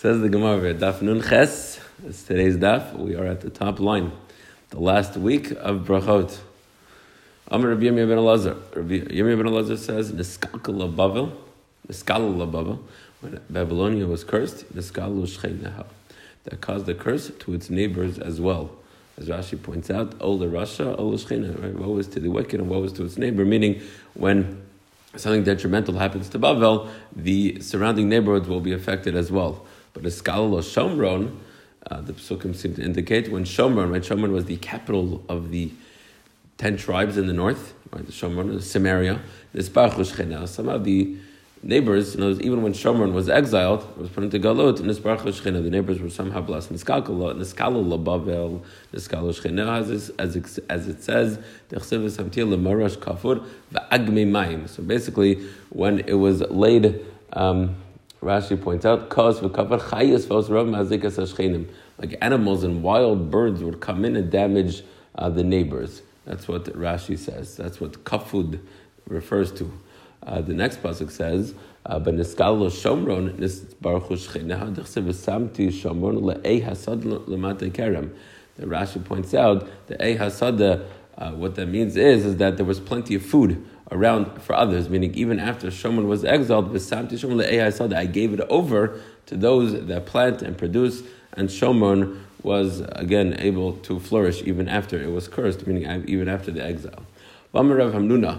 Says the Gemara, Daf Nun Ches, it's today's daf. We are at the top line, the last week of Brachot. Amr Rabbi Yirmiyah ben Elazar. Rabbi Yirmiyah ben Elazar says, Niskalka labavel, Niskalu labavel, when Babylonia was cursed, Niskalu shcheineha. That caused the curse to its neighbors as well. As Rashi points out, Ola Rasha, Ola Shchina, right? What was to the wicked and what was to its neighbor, meaning when something detrimental happens to Bavel, the surrounding neighborhoods will be affected as well. But the Skalal Shomron, uh, the Psukim seem to indicate, when Shomron, right, Shomron was the capital of the ten tribes in the north, right, the Shomron, Samaria, some of the neighbors, you know, even when Shomron was exiled, was put into Galut, Shechina, the neighbors were somehow blessed. Niskalo Labavel, Niskalo Shechina, as, as, as it says, Kafur, Maim. So basically, when it was laid, um, Rashi points out, cause v'kavar v'osrav mazikas hashchenim. Like animals and wild birds would come in and damage uh, the neighbors. That's what Rashi says. That's what kafud refers to. Uh, the next pasuk says, "But niskalo shomron nisbaruch shcheneha dechsev v'samti shomron le'ei hasad lemate kerem." The Rashi points out the ei hasada. Uh, what that means is, is that there was plenty of food around for others, meaning even after Shomron was exiled, I saw that I gave it over to those that plant and produce, and Shomron was again able to flourish even after it was cursed, meaning even after the exile. Rav Hamnuna,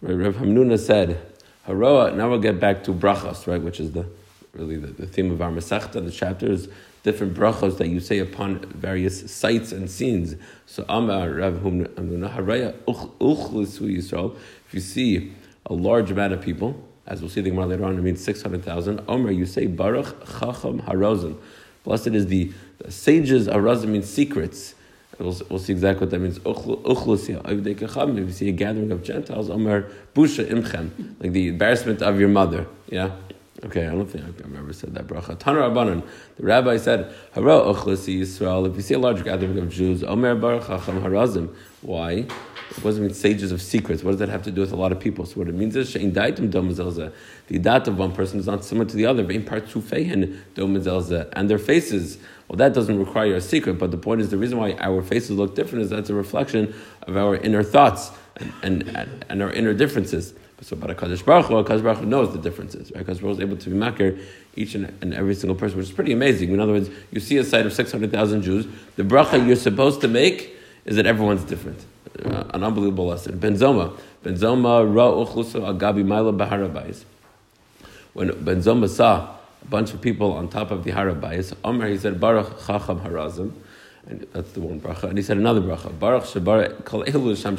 Rav Hamnuna said, Haroa, now we'll get back to brachas, right, which is the really the, the theme of our Masechta, the chapters different brachos that you say upon various sites and scenes. So Amar Yisrael. If you see a large amount of people, as we'll see the Gemara later on, it means six hundred thousand. Omer, you say Baruch Chacham Harazim. Blessed is the, the sages. Harazim means secrets. We'll, we'll, see exactly what that means. If you see a gathering of Gentiles, Omer Busha Imchem, like the embarrassment of your mother. Yeah. Okay, I don't think I've ever said that bracha. The rabbi said, Hara Ochlasi Yisrael, if you see a large gathering of Jews, Omer Baruch Harazim. Why? It doesn't mean sages of secrets. What does that have to do with a lot of people? So what it means is, Shein Daitim Domazelza. The dat of one person is not similar to the other. Vein part Fehen Domazelza. And their faces, well, that doesn't require a secret, but the point is the reason why our faces look different is that's a reflection of our inner thoughts and, and, and our inner differences. So, but Hakadosh Baruch Hu, Hakadosh Baruch Hu knows the differences. Right? Hakadosh Baruch Hu able to be makir each and, and, every single person, which is pretty amazing. In other words, you see a site of six hundred thousand Jews. The bracha you're supposed to make is that everyone's different. Uh, an unbelievable lesson. Ben Zoma, Ben Zoma ra uchlusa agabi maila baharabayis. When Ben Zoma saw a bunch of people on top of the harabayis, Omer he said Baruch Chacham Harazim. And that's the one bracha. And he said another bracha. Baruch Shabar Kol Elu Sham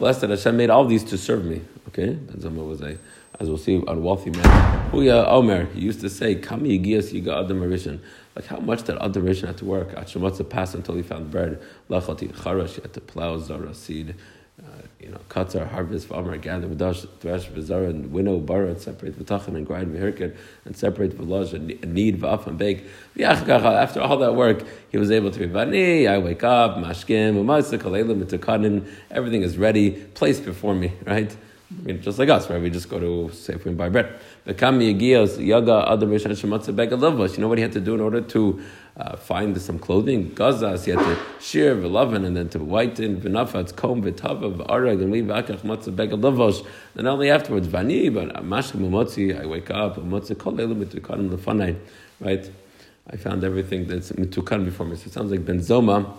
Blessed that Hashem made all these to serve me. Okay, Ben Zoma was a, as we'll see, a wealthy man. Huya Omer, he used to say, Kami Yigias Yiga Adam Arishan. Like how much that Adam Arishan had to work. At passed until he found bread. Lachati Charash, he had to plow Zara seed. You know, katzar, harvest, farmer, gather, v'dash, thresh, v'zara, and winnow, borrow, separate v'tachan, and grind, v'hirkin, and separate v'laj, and knead, v'af, and bake. After all that work, he was able to be vani, I wake up, mashkim, u'maisa, kaleilim, mitakanin, everything is ready, placed before me, right? I mean, just like us, right? We just go to Safeway and buy bread. The kami yaga bega You know what he had to do in order to uh, find some clothing? Gazas, he had to shear v'lavin and then to whiten v'nafat, comb v'tava v'arag and leave akach matzah bega lavos. Then only afterwards, vani, but mashkim umotzi, I wake up, umotzi kol elam mitukanim lefanai, right? I found everything that's mitukan before me. So it sounds like Ben Zoma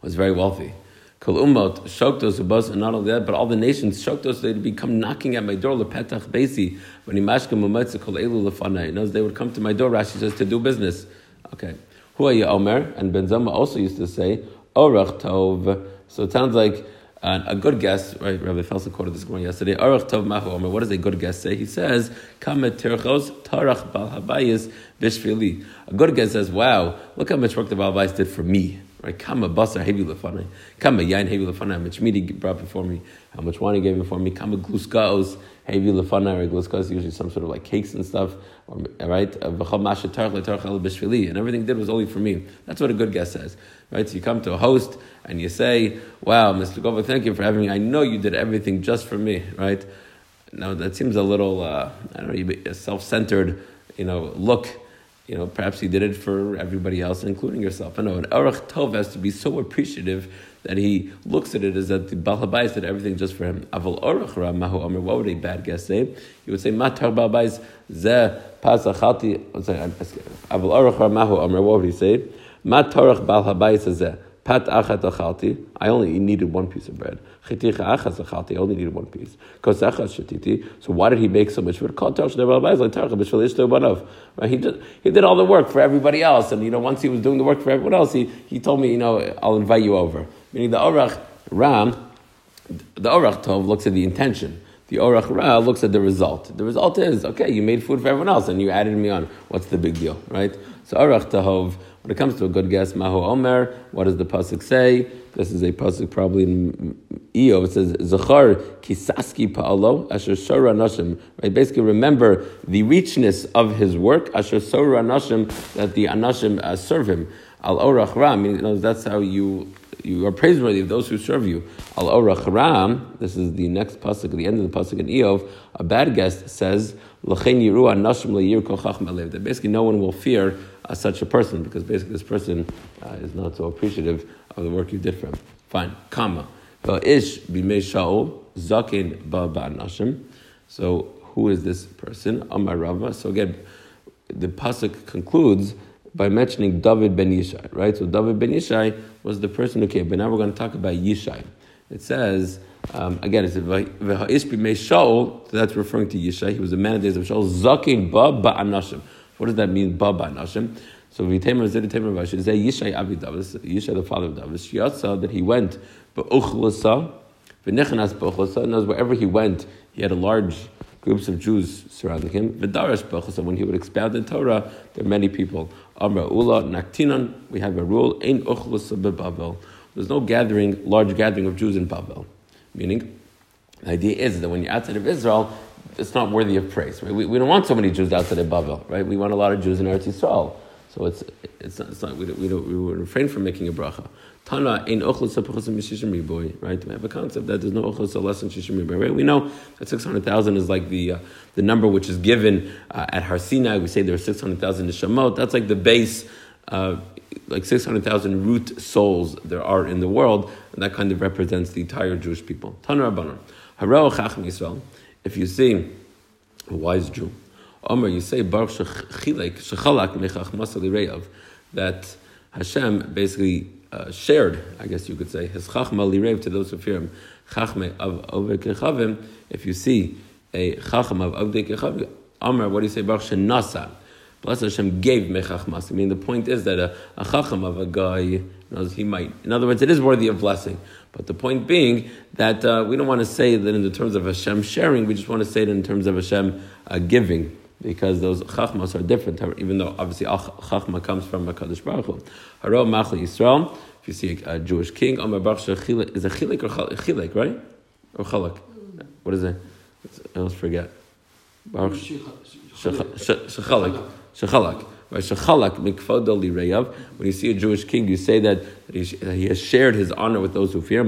was very wealthy. Kol umot shoktos ubos, and not only that, but all the nations shoktos they'd become knocking at my door lepetach besi when he mashka mumetza kol elu lefanai. Knows they would come to my door. Rashi says to do business. Okay, who are you, Omer? And Ben Zoma also used to say orach tov. So it sounds like. Uh, a good guess, right? Rabbi Felsen quoted this morning yesterday. Arach tov mahu omer. What does a good guess say? He says, "Kamet tirchos tarach bal habayis bishvili." A good guess says, "Wow, look how much work the bal did for me." Right? Kama basar heavy lefanai. Kama yain heavy lefanai. How much meat he brought before me. How much wine he gave before me. Kama gluskaos heavy lefanai. Right? Gluskaos usually some sort of like cakes and stuff. Or, right? And everything did was only for me. That's what a good guest says. Right? So you come to a host and you say, wow, Mr. Gova, thank you for having me. I know you did everything just for me. Right? Now that seems a little, uh, I don't know, self-centered, you know, look you know, perhaps he did it for everybody else, including yourself. I know an Arach Tov has to be so appreciative that he looks at it as that the Balhabais did everything just for him. Aval Arach Mahu Amr, what would a bad guest say? He would say, Matar Balhabais ze pasachalti, Aval Arach Mahu Amr, what would he say? Matarach Balhabais ze pat achat achalti, I only needed one piece of bread. Chiticha achas achalti, I only needed one piece. Kosachas shetiti, so why did he make so much food? Right? He did, he did all the work for everybody else, and you know, once he was doing the work for everyone else, he, he told me, you know, I'll invite you over. Meaning the Orach Ram, the Orach Tov looks at the intention. The Orach Ra looks at the result. The result is, okay, you made food for everyone else and you added me on. What's the big deal, right? So Orach Tahov, when it comes to a good guess, Maho Omer, what does the Pasuk say? This is a Pasuk probably in Eo. It says, Zachar kisaski pa'alo, asher shora nashim. Right? Basically, remember the richness of his work, asher shora nashim, that the anashim uh, serve him. Al Orach Ra, meaning that's how you you are praiseworthy of those who serve you. Al Orach Ram, this is the next pasuk, the end of the pasuk in Eov, a bad guest says, Basically no one will fear uh, such a person, because basically this person uh, is not so appreciative of the work you did for him. Fine, comma. Ish shaul, ba'anashim. So who is this person? Amar Rava. So again, the pasuk concludes by mentioning David ben Yishai, right? So David ben Yishai was the person who came. But now we're going to talk about Yishai. It says, um, again, it says, Shaul, so that's referring to Yishai. He was a man of days of Shaul, Zakin ba ba'anashim. What does that mean, ba ba'anashim? So Vitamer Zid Tamer Vash, say Yishai Abi Davis, Yishai the father of Davis, Shiatza, that he went, Ba'uchlasa, V'nechanas Ba'uchlasa, knows wherever he went, he had a large groups of Jews surrounding him. V'darash Ba'uchlasa, when he would expound the Torah, there are many people. Amra Ula Naktinan, we have a rule, Ein Uchlasa Bebavel. There's no gathering, large gathering of Jews in Babel. Meaning, the idea is that when you're outside of Israel, it's not worthy of praise. Right? We, we don't want so many Jews outside of Babel, right? We want a lot of Jews in Eretz Yisrael. So it's, it's, not, it's not, we, don't, we, don't, we refrain from making a bracha. Tana in boy, right? We have a concept that there's no ochlos less than shishim riboy, right? We know that 600,000 is like the, uh, the number which is given uh, at Har Sinai. We say there are 600,000 nishamot. That's like the base, uh, like 600,000 root souls there are in the world, and that kind of represents the entire Jewish people. Tana Rabbanon. Haro Chacham Yisrael. If you see a wise Jew, Omer, you say Baruch Shechilek Shechalak Mechach Mechachmas that Hashem basically uh, shared, I guess you could say, his chachma lirev to those who fear him. Chachme of oved kechavim. If you see a chacham of oved kechavim, Amr, what do you say? Baruch shenasa. Blessed Hashem gave mechachmas. I mean, the point is that a, a chacham of a guy, he might. In other words, it is worthy of blessing. But the point being that uh, we don't want to say that in the terms of Hashem sharing. We just want to say it in terms of Hashem uh, giving because those chachmas are different, even though obviously chachma comes from Hakadosh Baruch Hu. Haro Machli Yisrael. If you see a, a Jewish king, Amar Baruch is a chilik or chilik, right? Or chalak? What is it? I almost forget. Baruch shechalak. Shechalak. When you see a Jewish king, you say that, he has shared his honor with those who fear.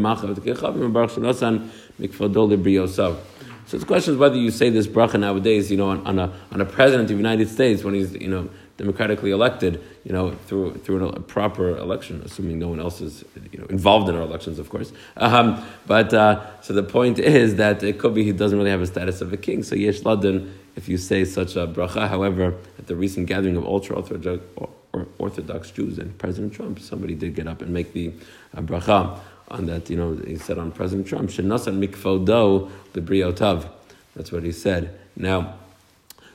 So the question is whether you say this bracha nowadays, you know, on, on, a, on a president of the United States when he's, you know, democratically elected, you know, through through a proper election, assuming no one else is, you know, involved in our elections, of course. Um, but uh, so the point is that it could be he doesn't really have a status of a king. So yesh ladin if you say such a bracha. However, at the recent gathering of ultra orthodox Jews and President Trump, somebody did get up and make the uh, bracha on that, you know, he said on President Trump, Shenasan mikfodo the briotav. That's what he said. Now,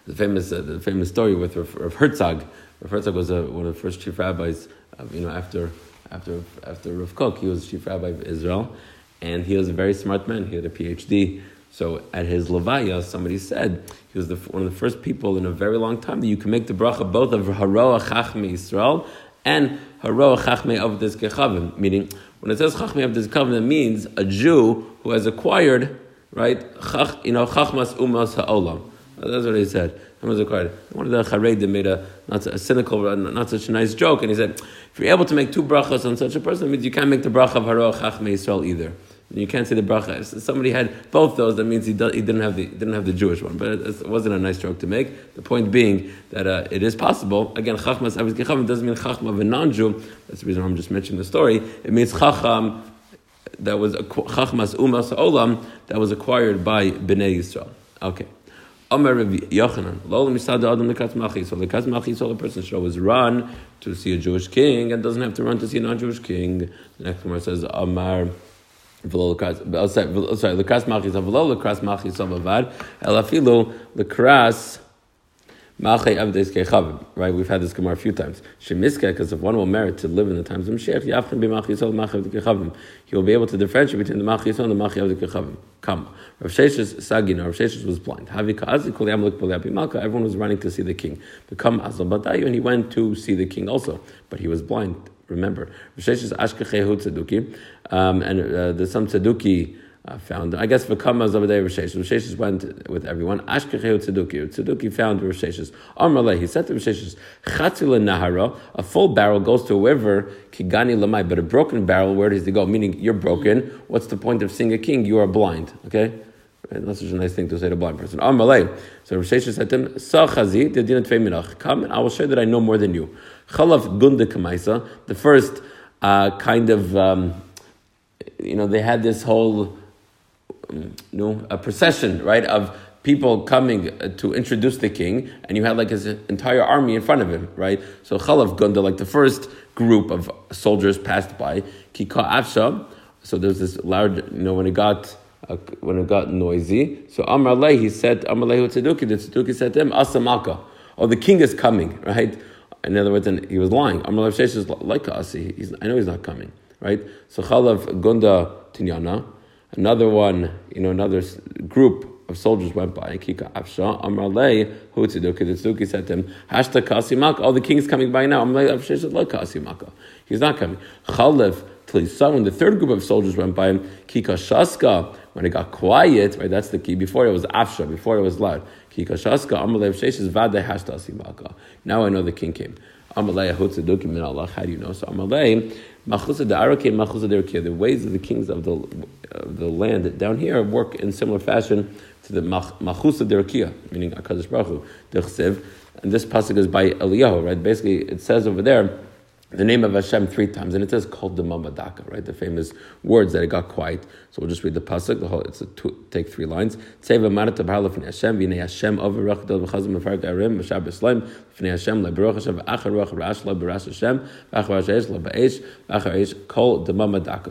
the famous, uh, the famous story with Rav Herzog. Rav Herzog was a, one of the first chief rabbis, you know, after, after, after Rav Kook, he was chief rabbi of Israel, and he was a very smart man. He had a PhD. So at his Levaya, somebody said he was the, one of the first people in a very long time that you can make the bracha both of Haroah Chachmi Israel and Haroah Chachme of this Kechavim, meaning when it says Chachme of this Kechavim, it means a Jew who has acquired, right, chach, you know, Chachmas Umas Ha'olam. That's what he said. One of the Charedim made a not a cynical, not such a nice joke, and he said, if you're able to make two brachas on such a person, it means you can't make the bracha of Haroah Chachme Israel either. You can't say the bracha. If somebody had both those, that means he, do, he didn't have the didn't have the Jewish one. But it, it wasn't a nice joke to make. The point being that uh, it is possible. Again, chachmas avis doesn't mean chachma of a non-Jew. That's the reason I'm just mentioning the story. It means chacham that was chachmas umas olam that was acquired by bnei Yisrael. Okay. Amar Yochanan, lo misad adam lekat machi. So lekat machi, so the person should always run to see a Jewish king and doesn't have to run to see a non-Jewish king. The next one says Amar. Oh, sorry, lekras oh, machis oh, avlo lekras machis avavad elafilu lekras machay avdes kechavim. Right, we've had this gemara a few times. Shemiska, because if one will merit to live in the times of Mashiach, yavchem b'machis al machay kechavim. He will be able to differentiate between the machis and the machay avdes kechavim. Come, Rav Sheshes sagina. Rav Sheshes was blind. Havi ka'azi kol yam malka. Everyone was running to see the king. Become azal badayu, and he went to see the king also, but he was blind remember. Rishesh Ashkechehu Tzeduki, um, and uh, there's some Tzeduki uh, found. I guess Vakama over there, Rishesh. Rishesh went with everyone. Ashkechehu Tzeduki. Tzeduki found Rishesh. Amrale, he said to Rishesh, Chatzila Nahara, a full barrel goes to a river, Kigani Lamai, but a broken barrel, where does it go? Meaning, you're broken. What's the point of seeing a king? You are blind. Okay? Right? That's such a nice thing to say to a blind person. Amalei. So Rosh said to him, Sachazi, Come and I will show that I know more than you. Chalaf Gunda Kamaisa, the first uh, kind of, um, you know, they had this whole, you know, a procession, right, of people coming uh, to introduce the king, and you had like his entire army in front of him, right? So Chalav Gunda, like the first group of soldiers passed by, Kika Afsha, so there's this loud, you know, when it got uh, when it got noisy. So Amar he said, Amar Lehi Tzeduki, the Tzeduki said to him, Asamaka. Oh, the king is coming, right? In other words, and he was lying. Amar Lehi is like us. He's, I know he's not coming, right? So Chalav Gunda Tinyana, another one, you know, another group of soldiers went by. Kika Afsha, who Tzeduki, the Tzeduki said to him, Hashta Kasimaka. Oh, the king is coming by now. Amar Lehi Avshesh is like Kasimaka. He's not coming. Chalav Tlisa, when the third group of soldiers went by him, Kika Shaska, when it got quiet, right, that's the key. Before it was afsha, before it was loud. Now I know the king came. Amalei Ahutzadukim min Allah. How do you know? So Amalei, Machusa Machusa The ways of the kings of the, of the land down here work in similar fashion to the Machusa de meaning Akadosh Baruch Hu, And this pasuk is by Eliyahu, right? Basically, it says over there, the name of Hashem three times, and it says called the Mamadaka, right? The famous words that it got quiet. So we'll just read the pasuk. The whole it's a two, take three lines. Hashem Hashem Hashem Hashem Hashem the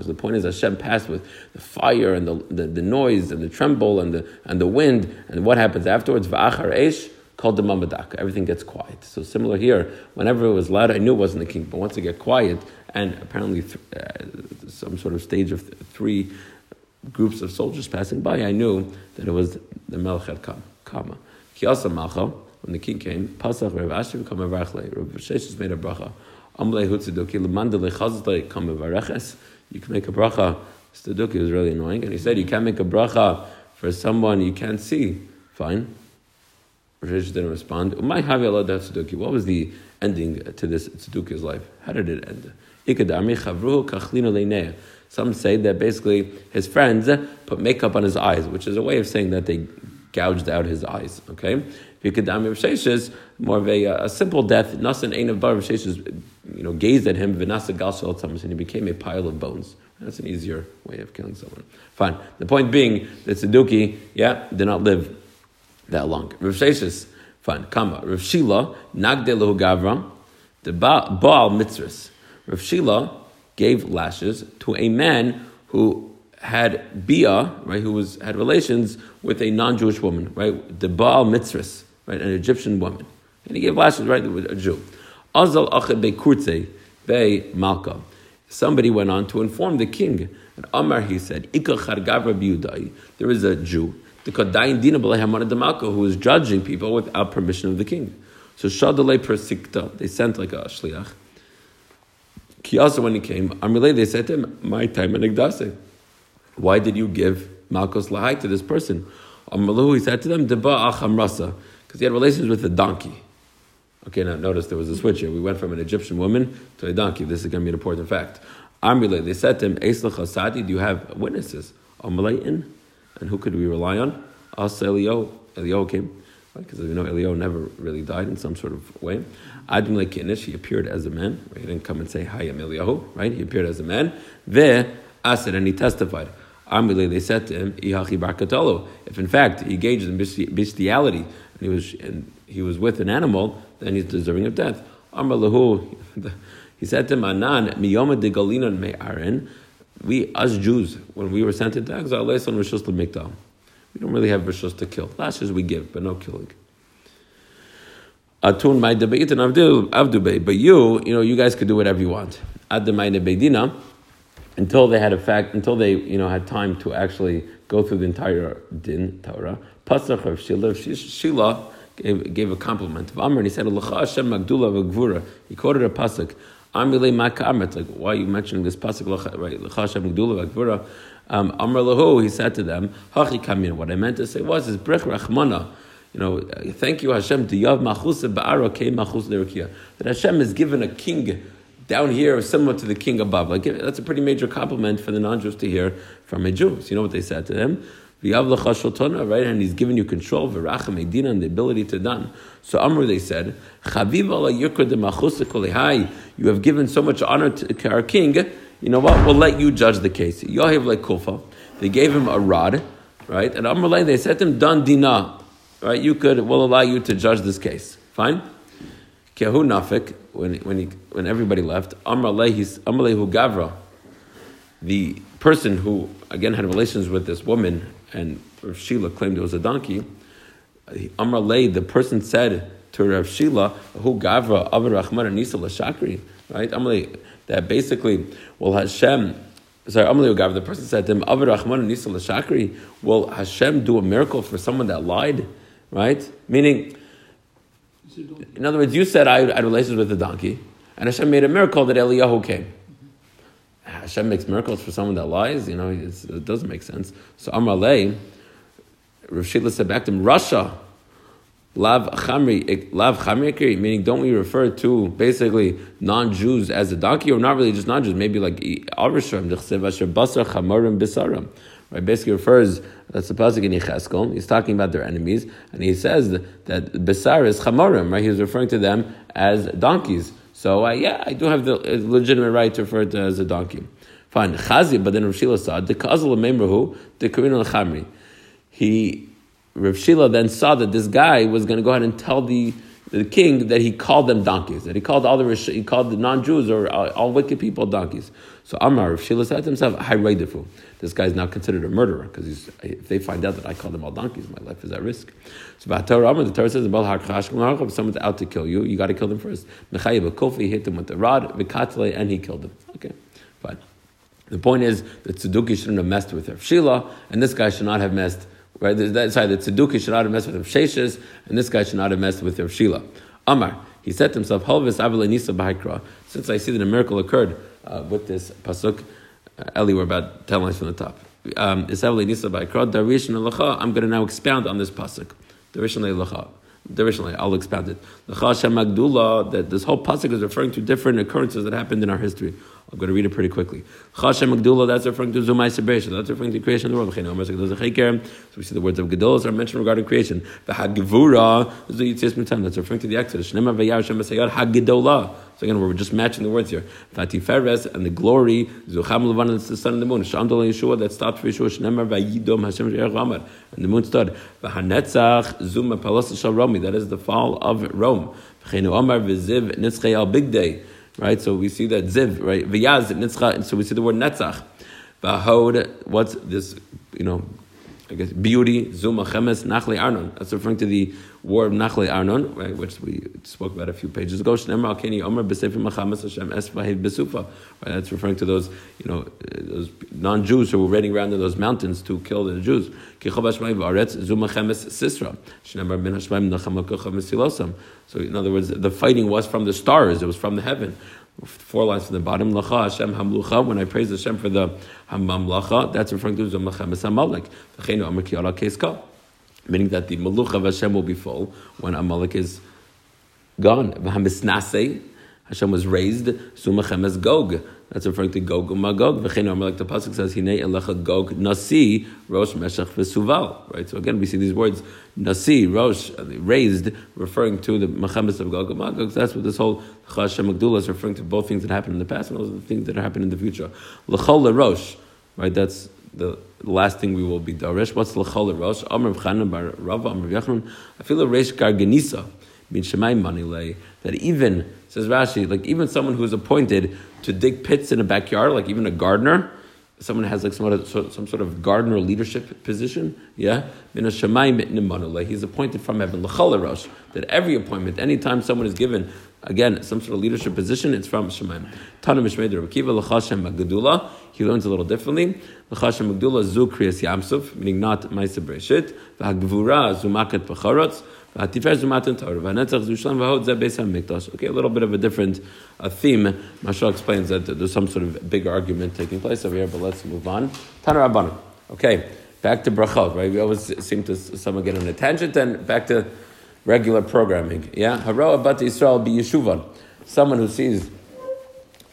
the point is Hashem passed with the fire and the, the, the noise and the tremble and the and the wind and what happens afterwards v'achar eish called the Mamadak. Everything gets quiet. So similar here, whenever it was loud, I knew it wasn't the king. But once it get quiet, and apparently th- uh, some sort of stage of th- three groups of soldiers passing by, I knew that it was the Melech had come. Kama. Kiyasa Malcha, when the king came, Pasach Rav Asher come Rav Sheshes made a bracha. Amle Hutziduki, Lemandele Chazle come You can make a bracha. Staduki is really annoying. And he said, You can't make a bracha for someone you can't see. Fine. Rosh didn't respond. What was the ending to this Tzeduki's life? How did it end? Some say that basically his friends put makeup on his eyes, which is a way of saying that they gouged out his eyes. Okay, more of a, a simple death. Nasan Ein of you know, gazed at him, Vinasa Galshal and he became a pile of bones. That's an easier way of killing someone. Fine. The point being that Tzeduki, yeah, did not live that long. Rav Sheshes, fine, Kama. Rav Shila, Nagde Lehu Gavra, the Baal Mitzvahs. Rav Shila gave lashes to a man who had bia, right, who was had relations with a non-Jewish woman, right, the Baal Mitzvahs, right, an Egyptian woman, and he gave lashes, right, with a Jew. Azal Achad Bekurtze Be Malka. Somebody went on to inform the king. And Amar, he said, There is a Jew the Kadain Dina Damako, who was judging people without permission of the king. So Shadale Persikta, they sent like a shliach. Kiyasa, when he came, Amrile, they said to him, My time and Igdase. Why did you give Malkos Lahai to this person? Amalu, he said to them, Deba Achamrasa, because he had relations with a donkey. Okay, now notice there was a switch here. We went from an Egyptian woman to a donkey. This is going to be an important fact. Amrile, they said to him, Eislach Asadi, do you have witnesses? Amalein? And who could we rely on? Us Elio. Elio came. Because we know Elio never really died in some sort of way. Lekinish, he appeared as a man. He didn't come and say, Hi, I'm Eliyahu, right? He appeared as a man. Ve Asad, and he testified. Amrile, they said to him, Ihachi. If in fact he engaged in bestiality and he was and he was with an animal, then he's deserving of death. Amralahu, he said to him, Anan, miyoma de galinan me'arin. We, us Jews, when we were sent into exile, we don't really have rishos to kill. Lashes we give, but no killing. Atun my But you, you know, you guys could do whatever you want. Ad beidina, until they had a fact, until they, you know, had time to actually go through the entire din Torah. Pasach of Shila, Shila gave, gave a compliment of Amr, and he said, He quoted a pasuk. Amile Makamet, like, why are you mentioning this pasuk, right? Hashem Magdula Vagvura. Um, Amr Lahu, he said to them, Hachi Kamin. What I meant to say was, is Brech Rachmana. You know, thank you Hashem to Yav Machus Ba'ara Kei Machus Lerikia. That Hashem has given a king down here similar to the king above. Like that's a pretty major compliment for the non-Jews to hear from a Jew. So you know what they said to them? Right? And he's given you control, v'rachem medina, and the ability to done. So Amr, they said, you have given so much honor to our king, you know what, we'll let you judge the case. Yahiv like Kufa. They gave him a rod, right? And Amr, they said to him, dan dina, right? You could, we'll allow you to judge this case. Fine? Kehu nafik, when, when, he, when everybody left, Amr gavra, the person who, again, had relations with this woman, and Rav Shila claimed it was a donkey, Amr Lay, the person said to Rav Shila, who gavra Avar Rahman Nisa Lashakri, right? Amr that basically, well, Hashem, sorry, Amr Gavra, the person said to him, Avar Rahman Nisa Lashakri, will Hashem do a miracle for someone that lied, right? Meaning, in other words, you said I had relations with the donkey, and Hashem made a miracle that Eliyahu came. Hashem makes miracles for someone that lies, you know, it doesn't make sense. So Amalei, Rav Shila said back to him, Russia, Lav Chamri, Lav Chamri, meaning don't we refer to basically non-Jews as a donkey, or not really just non-Jews, maybe like Arishram, Basar Chamarim Bisaram. Right, basically refers that's the pasuk in Yecheskel. He's talking about their enemies, and he says that, Besar is Chamarim, right? He's referring to them as donkeys. So uh, yeah, I do have the legitimate right to refer to it as a donkey. Fine, chazi, but then Rav Shila saw the kazal memrahu the karin chamri. He Rav Shila then saw that this guy was going to go ahead and tell the the king that he called them donkeys, that he called all the he called the non-Jews or all, all wicked people donkeys. So Amar Rav Shila said to himself, "Hayreidefu." This guy is now considered a murderer because if they find out that I call them all donkeys, my life is at risk. The Torah says, if someone's out to kill you, you got to kill them first. Mechayev kofi hit him with the rod, and he killed him. Okay, fine. The point is that Tzeduki shouldn't have messed with Rav Shila, and this guy should not have messed. Right, that sorry, the Tzeduki should not have messed with Rav and this guy should not have messed with Rav Shila. Amar, he said to himself, Since I see that a miracle occurred uh, with this pasuk. Uh, Eli, we're about ten lines from the top. Um, I'm going to now expound on this pasuk. I'll expound it. That this whole pasuk is referring to different occurrences that happened in our history. I'm going to read it pretty quickly. Chashem Magdula, that's referring to Zumai Sebesh, that's referring to creation of the world. So we see the words of Gedolos are mentioned regarding creation. The Hagivura that's referring to the Exodus. Hagidolah. So again, we're just matching the words here. Fatiferes and the glory, Zucham Levan, the sun and the moon. Shamdol Yeshua, that stopped for Yeshua, Vayidom Hashem And the moon stood. Vahanetzach Zuma Palos Romi, that is the fall of Rome. V'chenu Omar V'ziv Nitzchei Al Big Day right? So we see that ziv, right? V'yaz nitzcha, and so we see the word netzach. V'ahod, what's this, you know, I guess beauty, zuma chemes, nachle arnon. That's referring to the war of nachle arnon, right, which we spoke about a few pages ago. Right, that's referring to those, you know, those non-Jews who were raiding around in those mountains to kill the Jews. So in other words, the fighting was from the stars. It was from the heaven four lines from the bottom. Lacha Hashem Hamlucha. When I praise Hashem for the Hamamlacha, that's referring to Zomachem Amalek. V'cheinu. Meaning that the Maluch of Hashem will be full when Amalek is gone. V'hamisnase Hashem was raised, Sumachem as Gog. That's referring to Gog and Magog. V'chein like the pasuk says, Hinei elecha Gog Nasi Rosh Meshach v'Suval. Right. So again, we see these words Nasi Rosh uh, raised, referring to the Mechemes of Gog and Magog. So that's what this whole Hashem Magdullah is referring to. Both things that happened in the past and also the things that happen in the future. L'chol Rosh. Right. That's the last thing we will be darish. What's l'chol Rosh? Amr Chanan bar Rav Amr Yechon. I feel a reish garganisa. Min Shemayim Manilei. That even says Rashi, like even someone who is appointed to dig pits in a backyard, like even a gardener, someone has like some, some sort of gardener leadership position, yeah, he's appointed from heaven, that every appointment, anytime someone is given, again, some sort of leadership position, it's from Shemaim. Tana Mishmei Rakiva, L'chashem Magdula, he learns a little differently. L'chashem Magdula, Zu Kriyas Yamsuf, meaning not Maisa Breshit, V'hagvura, Zumaket Pacharotz, Okay, a little bit of a different uh, theme. Mashal explains that there's some sort of big argument taking place over here, but let's move on. Tanar Okay, back to brachot, right? We always seem to someone get on a tangent, and back to regular programming. Yeah, Haro Bat Israel be Yeshuvan. Someone who sees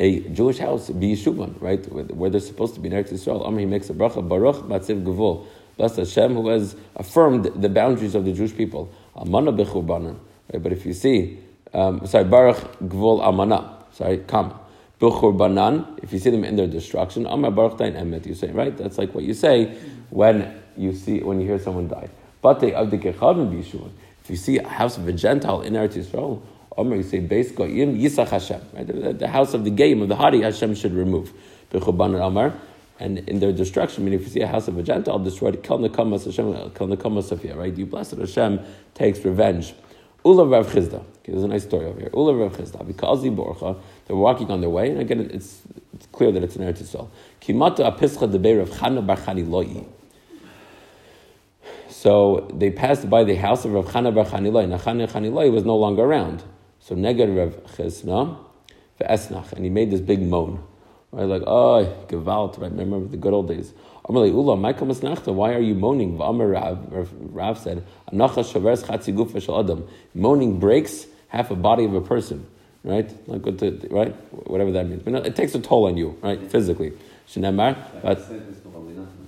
a Jewish house be Yeshuvan, right, where they're supposed to be next to Israel. Amr, he makes a bracha, Baruch Matziv Gevul. Bless Hashem, who has affirmed the boundaries of the Jewish people. Amana bechurbanan. Right? But if you see, um, sorry, Baruch Gvul Amana, sorry, Kama. Bechurbanan, if you see them in their destruction, Amar Baruch Tain Emet, you say, right? That's like what you say when you see, when you hear someone die. But Bate Avdikechavim Bishuvah. If you see a house of a Gentile in Eretz Yisrael, Omer, you say, Beis Goyim Yisach Hashem. Right? The, house of the game of the Hari, Hashem should remove. Bechurbanan Amar. And in their destruction, meaning if you see a house of a Gentile destroyed, Kel Nekamas Hashem, Kel Nekamas Sophia, right? You blessed Hashem takes revenge. Ula Rav Chisda. Okay, there's a nice story over here. Ula Rav Chisda. Because the Borcha, they're walking on their way, and again, it's, it's clear that it's an Eretz Yisrael. Kimata apischa debeir of Chana bar Chaniloi. So they passed by the house of Rav Chana bar Chaniloi. Now Chana Chaniloi was no longer around. So Neged Rav Chizna, Esnach, and he made this big moan. Right, like, oh, Gewalt, right? Remember the good old days. Amalei Ula, Michael Masnachta, Why are you moaning? Rav said, Moaning breaks half a body of a person. Right? Not good to, right? Whatever that means. But it takes a toll on you, right? Physically. Shenamar, but,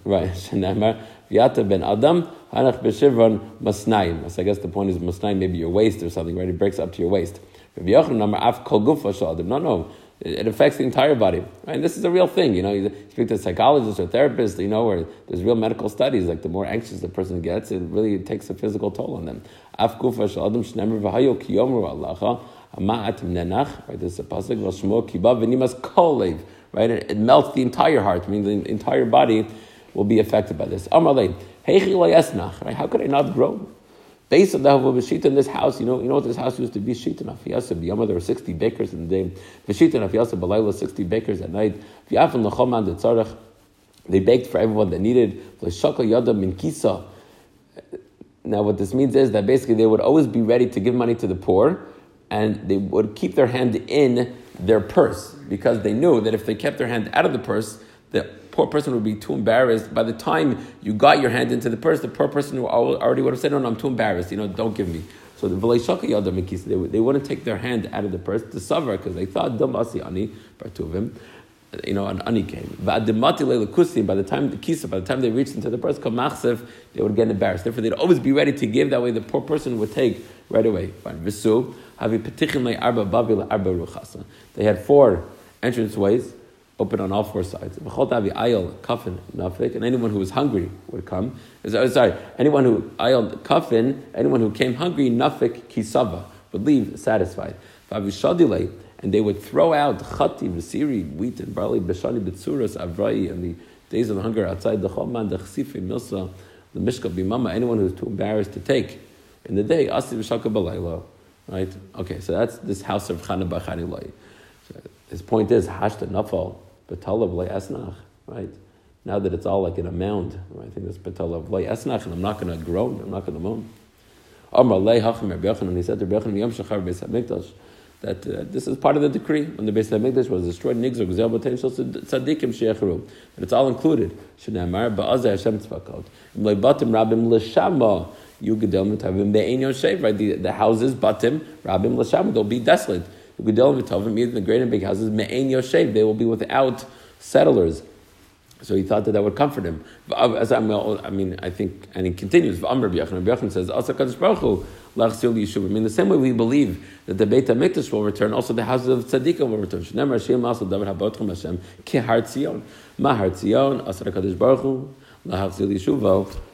right, Shenamar, Vyata ben Adam, Hanach b'shivron masnaim. So I guess the point is masnaim, maybe your waist or something, right? It breaks up to your waist. No, no it affects the entire body. Right? And this is a real thing. You know, you speak to a psychologist or therapist, you know, where there's real medical studies. Like the more anxious the person gets, it really takes a physical toll on them. Right? This is a pasuk. Right? It, it melts the entire heart, meaning the entire body will be affected by this. Right? How could I not grow? Based on the Bashita in this house, you know, you know what this house used to be? Shita Nafiyasa Biyama, there were 60 bakers in the day. Bashita Nafiyasa Balayla, 60 bakers at night. Vyafan Lachoman de Tzarech, they baked for everyone that needed. Shaka Yada Min Kisa. Now, what this means is that basically they would always be ready to give money to the poor, and they would keep their hand in their purse because they knew that if they kept their hand out of the purse, the poor person would be too embarrassed. By the time you got your hand into the purse, the poor person already would have said, "No, no, I'm too embarrassed. You know, don't give me." So the they, they wouldn't take their hand out of the purse to suffer because they thought damasi ani partuvim. You know, an ani came. But by the time the kisa, by the time they reached into the purse, they would get embarrassed. Therefore, they'd always be ready to give. That way, the poor person would take right away. They had four entrance ways open on all four sides. And anyone who was hungry would come. Sorry, anyone who ayal kafin, anyone who came hungry, nafik kisava, would leave satisfied. And they would throw out chati, vasiri, wheat and barley, beshani, betsuras, avrai, and the days of hunger outside the choman, the chsife, milsa, the mishka, bimama, anyone who's too embarrassed to take in the day, asi v'shaka balayla. Right? Okay, so that's this house of Chana Bachani so His point is, hashta nafal, Betala v'lei esnach, right? Now that it's all like in a mound, right? I think that's betala v'lei esnach, and I'm not going to groan, I'm not going to moan. Amar lei hachim Rabbi and he said to Rabbi Yochanan, Yom Shachar Beis HaMikdash, that uh, this is part of the decree when the Beis Hamikdash was destroyed. Nigzor gzel b'tein shel tzadikim sheyecharu, and it's all included. Shnei ba'azeh Hashem tzvakot. Im loy batim rabim l'shama you gedel mitavim be'en yoshev. Right, the, the houses batim rabim l'shama they'll be desolate. Ugedelim v'tovim, even the great and big houses, me'ein yoshev, they will be without settlers. So he thought that that would comfort him. I mean, I think, and he continues. B'Yachan B'Yachan says. I mean, the same way we believe that the Beit Hamikdash will return, also the houses of Tzaddikim will return.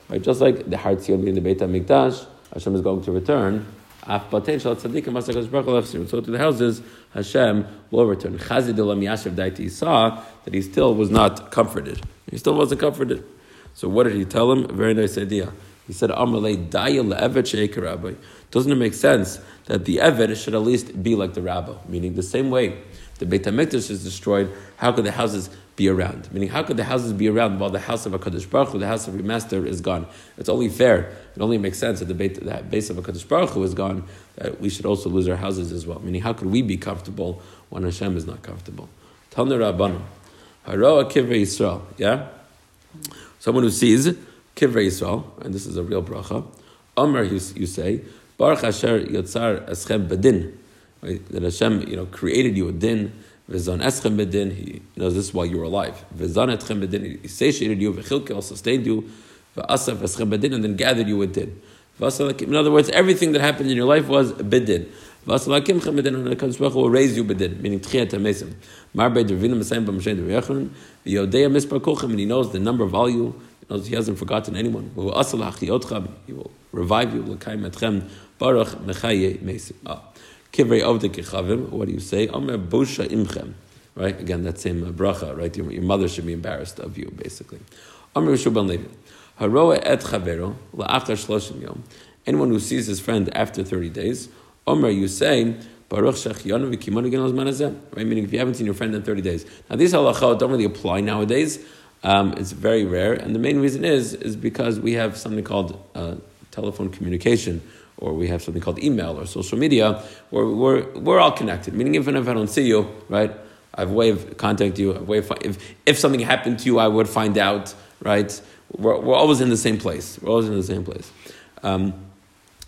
Right, just like the Har Tzion being the Beit Hamikdash, Hashem is going to return. So to the houses, Hashem will return. Chazid Elam Daiti saw that he still was not comforted. He still wasn't comforted. So what did he tell him? A very nice idea. He said, Amalei Dayal Evet Rabbi. Doesn't it make sense that the Evet should at least be like the rabbi? Meaning the same way the Beit HaMikdash is destroyed, how could the houses be around? Meaning, how could the houses be around while the house of a Kaddish Baruch Hu, the house of your master, is gone? It's only fair. It only makes sense that the, the base of a Kaddish Baruch Hu is gone, that we should also lose our houses as well. Meaning, how could we be comfortable when Hashem is not comfortable? Talmud Rabbanim. Haroa Kivrei Yisrael. Yeah? Someone who sees Kivrei Yisrael, and this is a real bracha. Omer, you, you say, Baruch Asher Yotzar Eschem Bedin. Right? That Hashem, you know, created you a din. V'zon eschem bedin. He knows this while you were alive. V'zon etchem bedin. He satiated you. V'chilke sustained you. V'asaf eschem bedin, and then gathered you with din. In other words, everything that happened in your life was bedin. Vasalakim chamedin, and HaKadosh Baruch will raise you bedin, meaning tchiyat hamesim. Mar beid dervina mesayim b'mashen derviyachron. V'yodea mispar kolchem, and he knows the number of all you. He knows he hasn't forgotten anyone. He will revive you. L'kayim etchem. Baruch mechaye mesim. Ah. Kivrei Kichavim, what do you say? Omer Bosha Imchem. Right? Again, that same uh, bracha, right? Your, your, mother should be embarrassed of you, basically. Omer Shuban Levi. Haroa et Chavero, la'achar shloshim yom. Anyone who sees his friend after 30 days, Omer, you say, Baruch Shechionu v'kimonu gen manazeh. Right? Meaning, if you haven't seen your friend in 30 days. Now, these halachot don't really apply nowadays. Um, it's very rare. And the main reason is, is because we have something called uh, telephone communication, or we have something called email or social media, where we're, we're all connected. Meaning, even if I don't see you, right, I have a way of contact you. I've way of, if, if something happened to you, I would find out, right? We're, we're always in the same place. We're always in the same place. Um,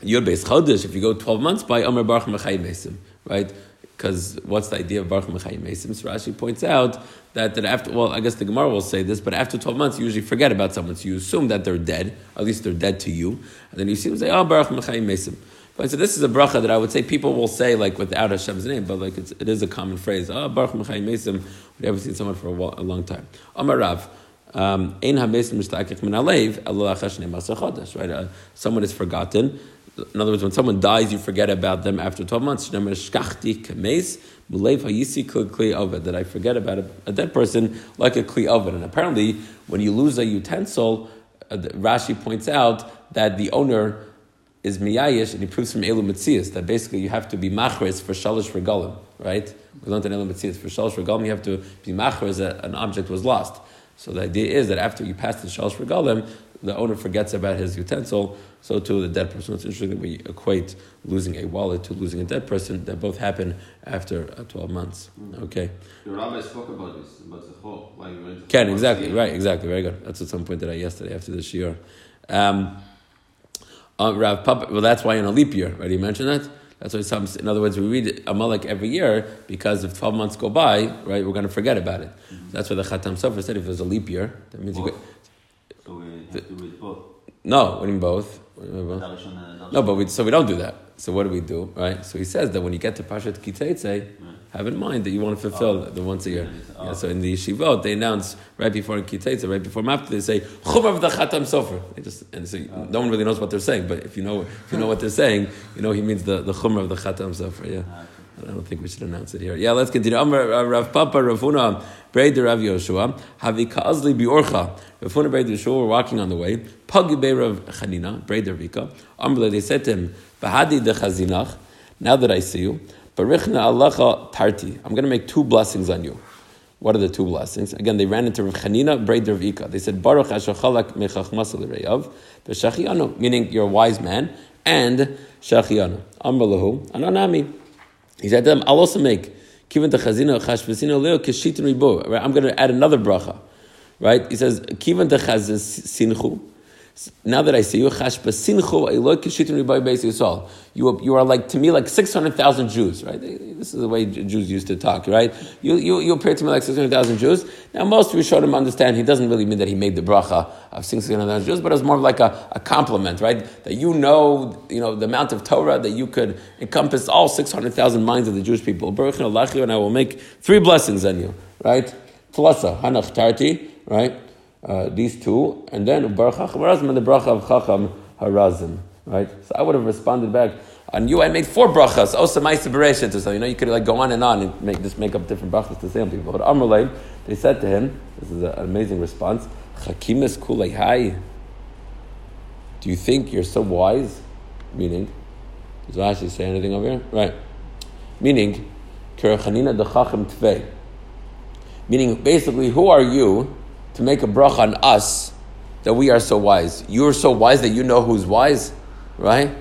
Yud Beis Chodesh, if you go 12 months by Omer Baruch Mechayim Mesim, right? Because what's the idea of Baruch Mechayim Mesim? Rashi points out that, that after, well, I guess the Gemara will say this, but after 12 months, you usually forget about someone. So you assume that they're dead, at least they're dead to you. And then you see them say, oh, Baruch Mechayim Mesim. But so this is a bracha that I would say people will say like without Hashem's name, but like it's, it is a common phrase. Oh, Baruch Mechayim Mesim. We haven't seen someone for a, a long time. Amar Rav. Um, right? Uh, someone is forgotten. In other words, when someone dies, you forget about them after 12 months. That I forget about a, a dead person like a kli oven. And apparently, when you lose a utensil, uh, Rashi points out that the owner is miyayish, and he proves from Elu Metzias that basically you have to be machris for shalish for regalim, right? We learned in Elu Metzias, for shalish for regalim, you have to be machris that an object was lost. So the idea is that after you pass the shalish for regalim, the owner forgets about his utensil, so too the dead person. It's interesting that we equate losing a wallet to losing a dead person. That both happen after uh, 12 months. Mm-hmm. Okay. The rabbi spoke about this, about the whole, Ken, exactly, right, exactly, very good. That's at some point that I yesterday after the shiur. Um, uh, Rav Papa, well, that's why in a leap year, right? You mentioned that? That's why some, in other words, we read Amalek every year because if 12 months go by, right, we're going to forget about it. Mm-hmm. That's why the Khatam Sofer said if there's a leap year, that means you go. So we have to read both? No, we mean both. No, but we, so we don't do that. So what do we do, right? So he says that when you get to Pashat Kitzeitze, have in mind that you want to fulfill oh. the once a year. Oh. Yeah, so in the yeshivot, they announce right before Kitzeitze, right before Mafta, they say Chumav the Chatam Sofer. They just and so oh. no one really knows what they're saying, but if you know if you know what they're saying, you know he means the the Chumra of the Chatam Sofer. Yeah. I don't think we should announce it here. Yeah, let's continue. Amar uh, Rav Papa Ravuna Breid Rav Yoshua Havi Kaazli Biorcha. Ravuna Breid Yoshua were walking on the way. Pagi Rav Chanina Breid Ravika. Amar they said to him, Bahadi de Chazinach. Now that I see you, Barichna Allacha Tarti. I'm going to make two blessings on you. What are the two blessings? Again, they ran into Rav Chanina Breid Ravika. They said Baruch Ashachalak Mechachmasal Reyav V'Shachianu, meaning you're a wise man, and Shachianu. Amar Lahu Ananami. He said to them, I'll also make Kivan Techazina Chashvasina Leo Keshitin Ribo. I'm going to add another bracha. Right? He says, Kivan Techaz Sinchu. Now that I see you. You you are like to me like six hundred thousand Jews, right? This is the way Jews used to talk, right? You, you, you appear to me like six hundred thousand Jews. Now most Rishonim understand he doesn't really mean that he made the bracha of six hundred thousand Jews, but it's more like a, a compliment, right? That you know, you know the amount of Torah that you could encompass all six hundred thousand minds of the Jewish people. And I will make three blessings on you, right? Tlasa, hanach tarti, right? Uh, these two, and then Baruch Chacham and the bracha of Chacham Harazim. Right? So I would have responded back. On you, I made four brachas. Osa Maisa Bereshit. So you know, you could like go on and on and make just make up different brachas to say on people. But Amrulay, they said to him, this is an amazing response. Chakimis kulei hai. Do you think you're so wise? Meaning, does Rashi say anything over here? Right. Meaning, Kirachanina dechachim tvei. Meaning, basically, who are you to make a bracha on us that we are so wise. You're so wise that you know who's wise, right?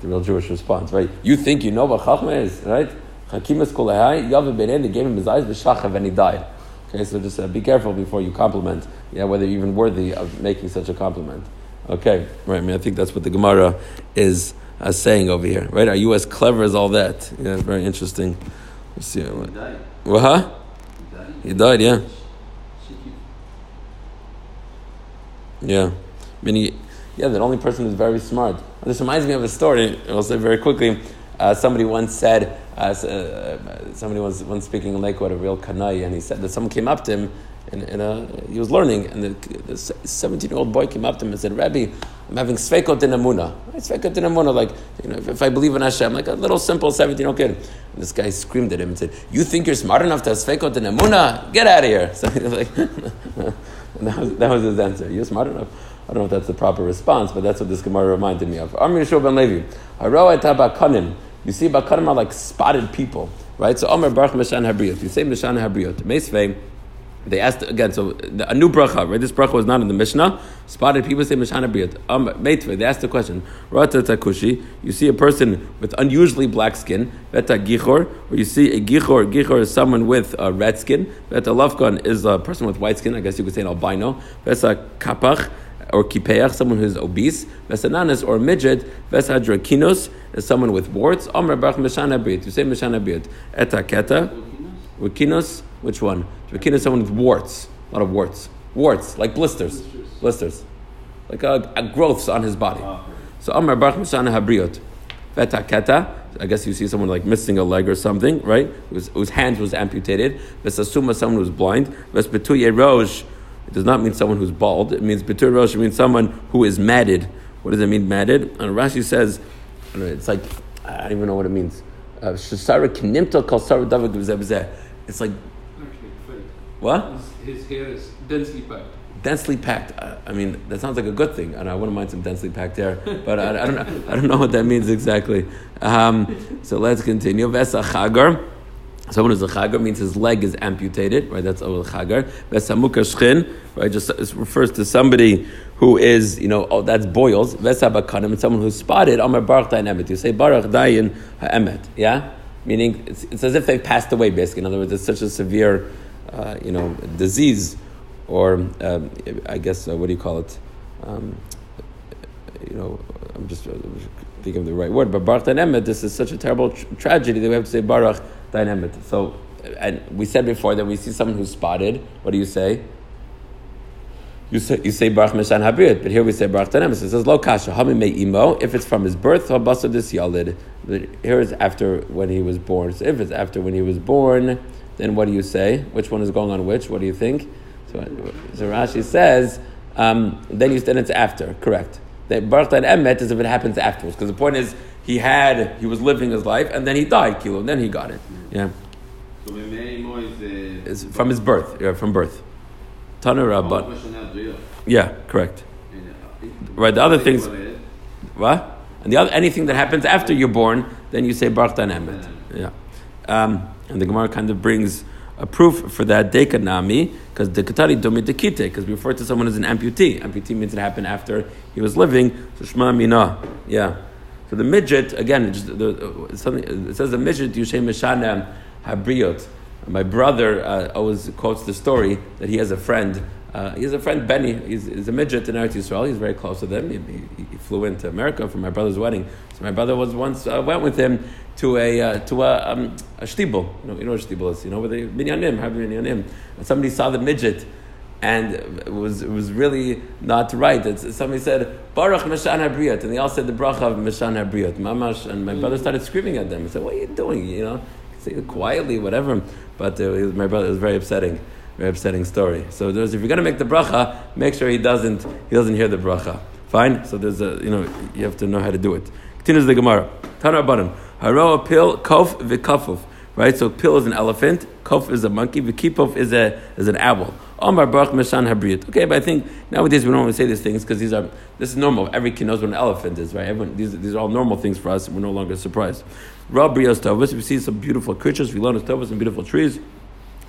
The real Jewish response, right? You think you know what Chachma is, right? Hakimas kolehai, Yavim ben they gave him his eyes b'shachav and he died. Okay, so just uh, be careful before you compliment, yeah, whether you're even worthy of making such a compliment. Okay, right, I mean, I think that's what the Gemara is uh, saying over here, right? Are you as clever as all that? Yeah, very interesting. Let's see. What, He died. well, huh? He died. He died, yeah. Yeah. I mean, yeah, the only person who's very smart. This reminds me of a story, I'll say very quickly. Uh, somebody once said, uh, uh, somebody was once speaking in Lakewood, a real kanai, and he said that someone came up to him, and, and uh, he was learning, and the 17 year old boy came up to him and said, Rabbi, I'm having sveikot in amuna. Sveikot in amuna, like, you know, if, if I believe in Hashem, like a little simple 17 year old kid. And this guy screamed at him and said, You think you're smart enough to have sveikot? Get out of here. So like, and that was, that was his answer. You're smart enough. I don't know if that's the proper response, but that's what this Gemara reminded me of. Amr Yeshua ben Levi. Bakanim. You see, bakanim are like spotted people, right? So Amr Baruch Meshan Habriot. You say Meshan Habriot. Meisvei. They asked again, so the, a new bracha, right? This bracha was not in the Mishnah. Spotted people say Mishana Briot. Um, they asked the question, Rata Takushi, you see a person with unusually black skin, Veta Gichor, or you see a Gichor, Gichor is someone with uh, red skin, Veta Lafkan is a person with white skin, I guess you could say an albino, Vesa Kapach, or kipeach, someone who is obese, vesananas or midget, vesadrakinos is someone with warts. Omer baruch mishana brit. You say mishana brit. Eta keta, rakinos. Which one? Rakinos is someone with warts. A lot of warts. Warts like blisters. Blisters. Like uh, uh, growths on his body. So Omer baruch mishana habriot. Veta keta. I guess you see someone like missing a leg or something, right? Whose, whose was amputated. Vesasuma, someone who's blind. Vespetuye rosh. It does not mean someone who's bald. It means betur rosh. It means someone who is matted. What does it mean, matted? And Rashi says, know, it's like I don't even know what it means. Uh, Shasara what? His, his hair is densely packed. Densely packed. I, I mean, that sounds like a good thing, and I wouldn't mind some densely packed hair, but I, I don't know. I don't know what that means exactly. Um, so let's continue. Vesa chagar. Someone who's a chagar means his leg is amputated, right? That's a chagar. Vesamuka shchin, right? Just it refers to somebody who is, you know, oh, that's boils. Vesabakanim, it's someone who's spotted. Amar baruch dayin emet. You say baruch dayin ha'emet, yeah? Meaning, it's, it's as if they've passed away, basically. In other words, it's such a severe, uh, you know, disease, or um, I guess, uh, what do you call it? Um, you know, I'm just uh, thinking of the right word, but Baruch Dain this is such a terrible tr- tragedy that we have to say Baruch Dain So, and we said before that we see someone who's spotted. What do you say? You say, you say Baruch Meshan Habrit, but here we say Baruch. So it says Lo Kasha, Hami Me Imo, if it's from his birth, Habasa Yalid. But here is after when he was born. So if it's after when he was born, then what do you say? Which one is going on which? What do you think? So, so Rashi says, um, then you then it's after, correct. That Baruch Dain Emet is if it happens afterwards. Because the point is, he had, he was living his life, and then he died, kilo, and then he got it. Yeah. So is from his birth, yeah, from birth. Tanu Rabban. but Yeah, correct. Right, the other things- What? And the other, anything that happens after you're born, then you say Baruch Dan Emet. Yeah. Um, and the Gemara kind of brings a proof for that dekanami, because the katari domi dekite, because we refer to someone as an amputee. Amputee means it happened after he was living. So Shema Mina. Yeah. So the midget, again, just the, uh, something, it says the midget, Yushem Meshana Habriot. My brother uh, always quotes the story that he has a friend Uh, he has a friend Benny. He's, he's a midget in Eretz Yisrael. He's very close to them. He, he, he flew into America for my brother's wedding. So my brother was once uh, went with him to a uh, to a, um, a. You know, you know what is. You know where they minyanim have minyanim. And somebody saw the midget. And it was, it was really not right. It's, somebody said, Baruch Meshan HaBriyat. And they all said the bracha of Meshan HaBriyat. Mamash. And my brother started screaming at them. He said, What are you doing? You know, say quietly, whatever. But uh, my brother, it was very upsetting very upsetting story. So there's, if you're going to make the bracha, make sure he doesn't he doesn't hear the bracha. Fine. So there's a you know you have to know how to do it. Continues the Gemara. Tana button. Haro pil kof v'kafuf. Right. So pil is an elephant. Kof is a monkey. V'kipov is a is an owl. Omar Baruch Meshan Habriyat. Okay, but I think nowadays we don't want to say these things because these are this is normal. Every kid knows what an elephant is, right? Everyone, these, these are all normal things for us. We're no longer surprised. Rab Brios Tovus. We see some beautiful creatures. We learn Tovus and beautiful trees.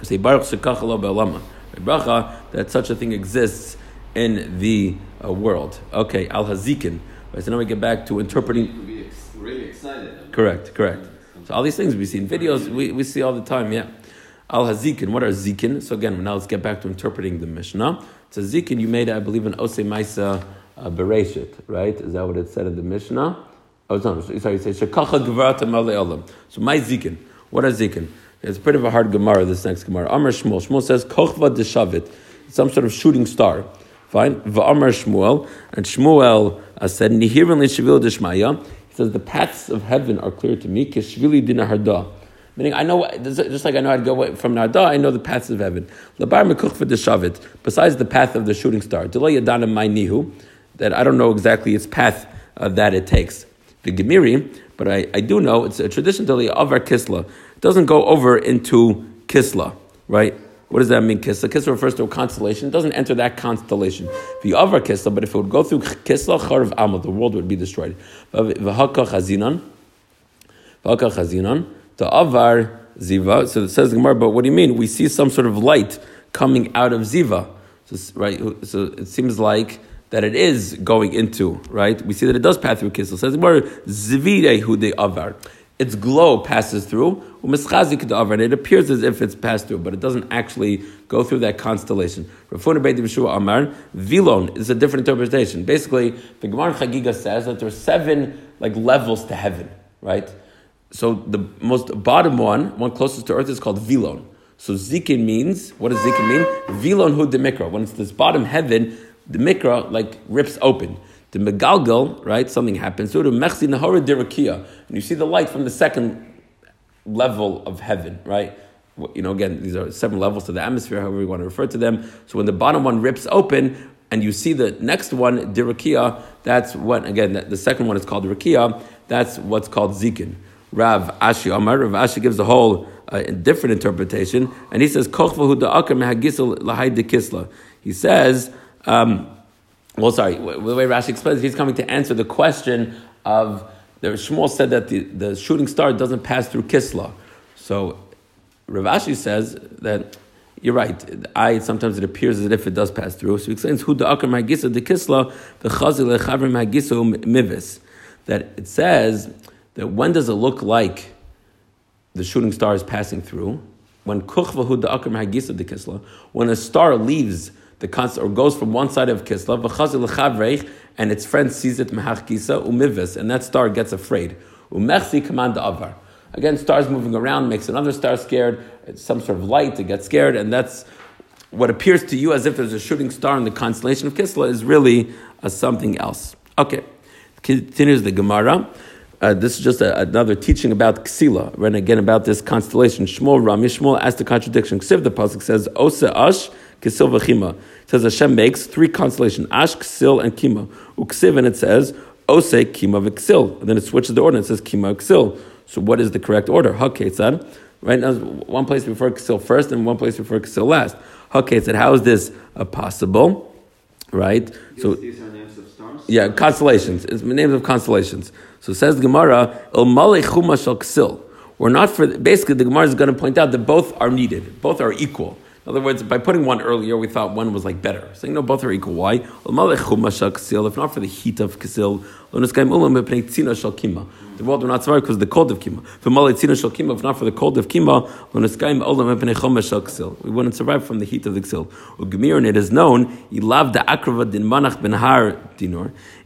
We say Baruch Shekachalo Be'alama. Bracha that such a thing exists in the uh, world. Okay, Al Hazikin. Right, so now we get back to interpreting. Be ex- really excited. Correct, correct. So all these things we see in videos, we, we see all the time, yeah. Al Hazikin, what are Zikin? So again, now let's get back to interpreting the Mishnah. So Zikin you made, I believe, in Ose Maisa uh, Bereshit, right? Is that what it said in the Mishnah? Oh, no, sorry, it says Shekacha Gvarata Male. So my Zikin, what are Zikin? It's a bit of a hard Gemara, this next Gemara. Amr Shmuel. Shmuel says, Kochva Deshavit. Some sort of shooting star. Fine. Va'amr Shmuel. And Shmuel uh, said, Nihirin Shivil Dishmaya. He says, the paths of heaven are clear to me. Keshvili Dina Harda. Meaning, I know, just like I know I'd go from Narda, I know the paths of heaven. Labar Mekuchva Deshavit. Besides the path of the shooting star. Delay Yadana Nihu. That I don't know exactly its path uh, that it takes. The Gemiri, but I, I do know it's a tradition of Avar Kisla doesn't go over into Kisla, right? What does that mean, Kisla? Kisla refers to a constellation. It doesn't enter that constellation. The other Kisla, but if it would go through Kisla, Charav Amal, the world would be destroyed. V'haka Chazinan, V'haka Chazinan, the Avar Ziva. So it says Gemara, but what do you mean? We see some sort of light coming out of Ziva. So, right? So it seems like that it is going into, right? We see that it does pass through Kisla. It says Gemara, Zivide de Avar its glow passes through, and it appears as if it's passed through, but it doesn't actually go through that constellation. Yeshua Amar, Vilon is a different interpretation. Basically, the Gemara Chagiga says that there are seven like levels to heaven, right? So the most bottom one, one closest to earth, is called Vilon. So Zikin means, what does Zikin mean? Vilon hu de mikra. When it's this bottom heaven, the mikra like rips open. The Megalgal, right, something happens. So to Mechzi Nahara Dirakia, and you see the light from the second level of heaven, right? You know, again, these are seven levels to the atmosphere, however you want to refer to them. So when the bottom one rips open, and you see the next one, Dirakia, that's what, again, the second one is called Dirakia, that's what's called Zikin. Rav Ashi Amar, Rav Ashi gives a whole uh, different interpretation, and he says, He says, um, well, sorry, the way Rashi explains, he's coming to answer the question of the Shmuel said that the, the shooting star doesn't pass through Kisla. So Rav Ashi says that you're right. I sometimes it appears as if it does pass through. So he explains who the akar magisa the kisla the chazil lechavrim magisa um, mivis. That it says that when does it look like the shooting star is passing through? When kuchva hu the akar magisa the kisla. When a star leaves the const- or goes from one side of Kislev, and its friend sees it mehachkisa umivis, and that star gets afraid. Umechsi command avar. Again, stars moving around makes another star scared. It's some sort of light to get scared, and that's what appears to you as if there's a shooting star in the constellation of Kisla is really uh, something else. Okay, continues the Gemara. Uh, this is just a, another teaching about Ksila, and again about this constellation. Shmuel Rami Shmuel asked the contradiction. Ksiv the pasuk says Osa Ash Kisil v'chima. Says Hashem makes three constellations, Ash, Ksil, and Kima. Uksiv, and it says Ose, Kima, v'Ksil. And then it switches the order, and it says Kima, Ksil. So what is the correct order? Haketzad. Right now, one place before Ksil first, and one place before Ksil last. Haketzad. How is this uh, possible? Right? So. These are names of stars? Yeah, constellations. It's names of constellations. So says Gemara, Il Chuma Shal Ksil. We're not for basically the Gemara is going to point out that both are needed, both are equal. In other words, by putting one earlier, we thought one was like better. Saying no, both are equal. Why? If not for the heat of kasil, the world were not sorry because of the cold of kima. If not for the cold of kima, we wouldn't survive from the heat of the ksil. and it is known.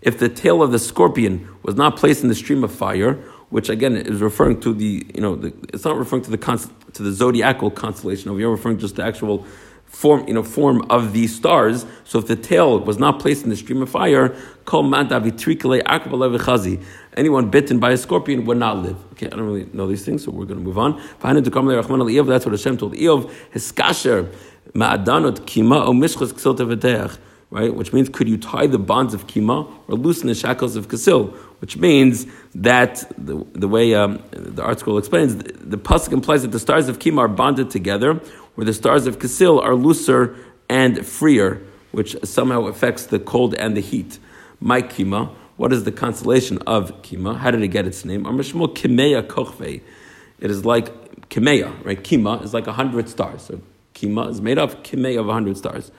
If the tail of the scorpion was not placed in the stream of fire, which again is referring to the, you know, the, it's not referring to the to the zodiacal constellation. Over here, referring just to the actual form, you know, form of these stars. So if the tail was not placed in the stream of fire, anyone bitten by a scorpion would not live. Okay, I don't really know these things, so we're going to move on. That's what Hashem told Eov. Hiskasher ma'adanot kima o mishchas ksil right? Which means, could you tie the bonds of kima or loosen the shackles of kasil? Which means that the, the way um, the ArtScroll explains, the, the pasuk implies that the stars of kima are bonded together, where the stars of kasil are looser and freer, which somehow affects the cold and the heat. My kima. What is the constellation of kima? How did it get its name? Kimeya kochve. It is like kimeya, right? Kima is like a hundred stars. So kima is made of kimeya of a hundred stars.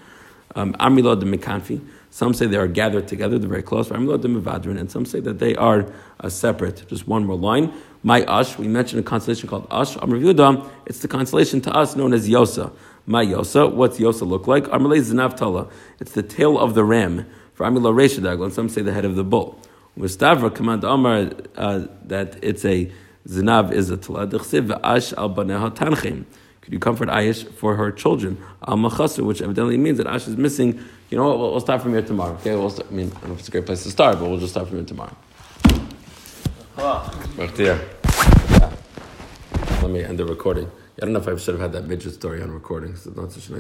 Um, Amilad de Mekanfi. Some say they are gathered together, they're very close. Amilad de Mevadrin, and some say that they are uh, separate. Just one more line. My Ash, we mentioned a constellation called Ash. Amr it's the constellation to us known as Yosa. My Yosa, what's Yosa look like? Amrle Zinav It's the tail of the ram. For Amila Reshadagl, and some say the head of the bull. Mustavra command Amar uh, that it's a Zinav is a Tala. Ash al Baneha Tanchim. Could you comfort Aish for her children? Al which evidently means that Ash is missing. You know what? We'll, we'll start from here tomorrow. Okay, we'll start, I mean, I don't know if it's a great place to start, but we'll just start from here tomorrow. Yeah. Let me end the recording. I don't know if I should have had that midget story on recording. So not such a nice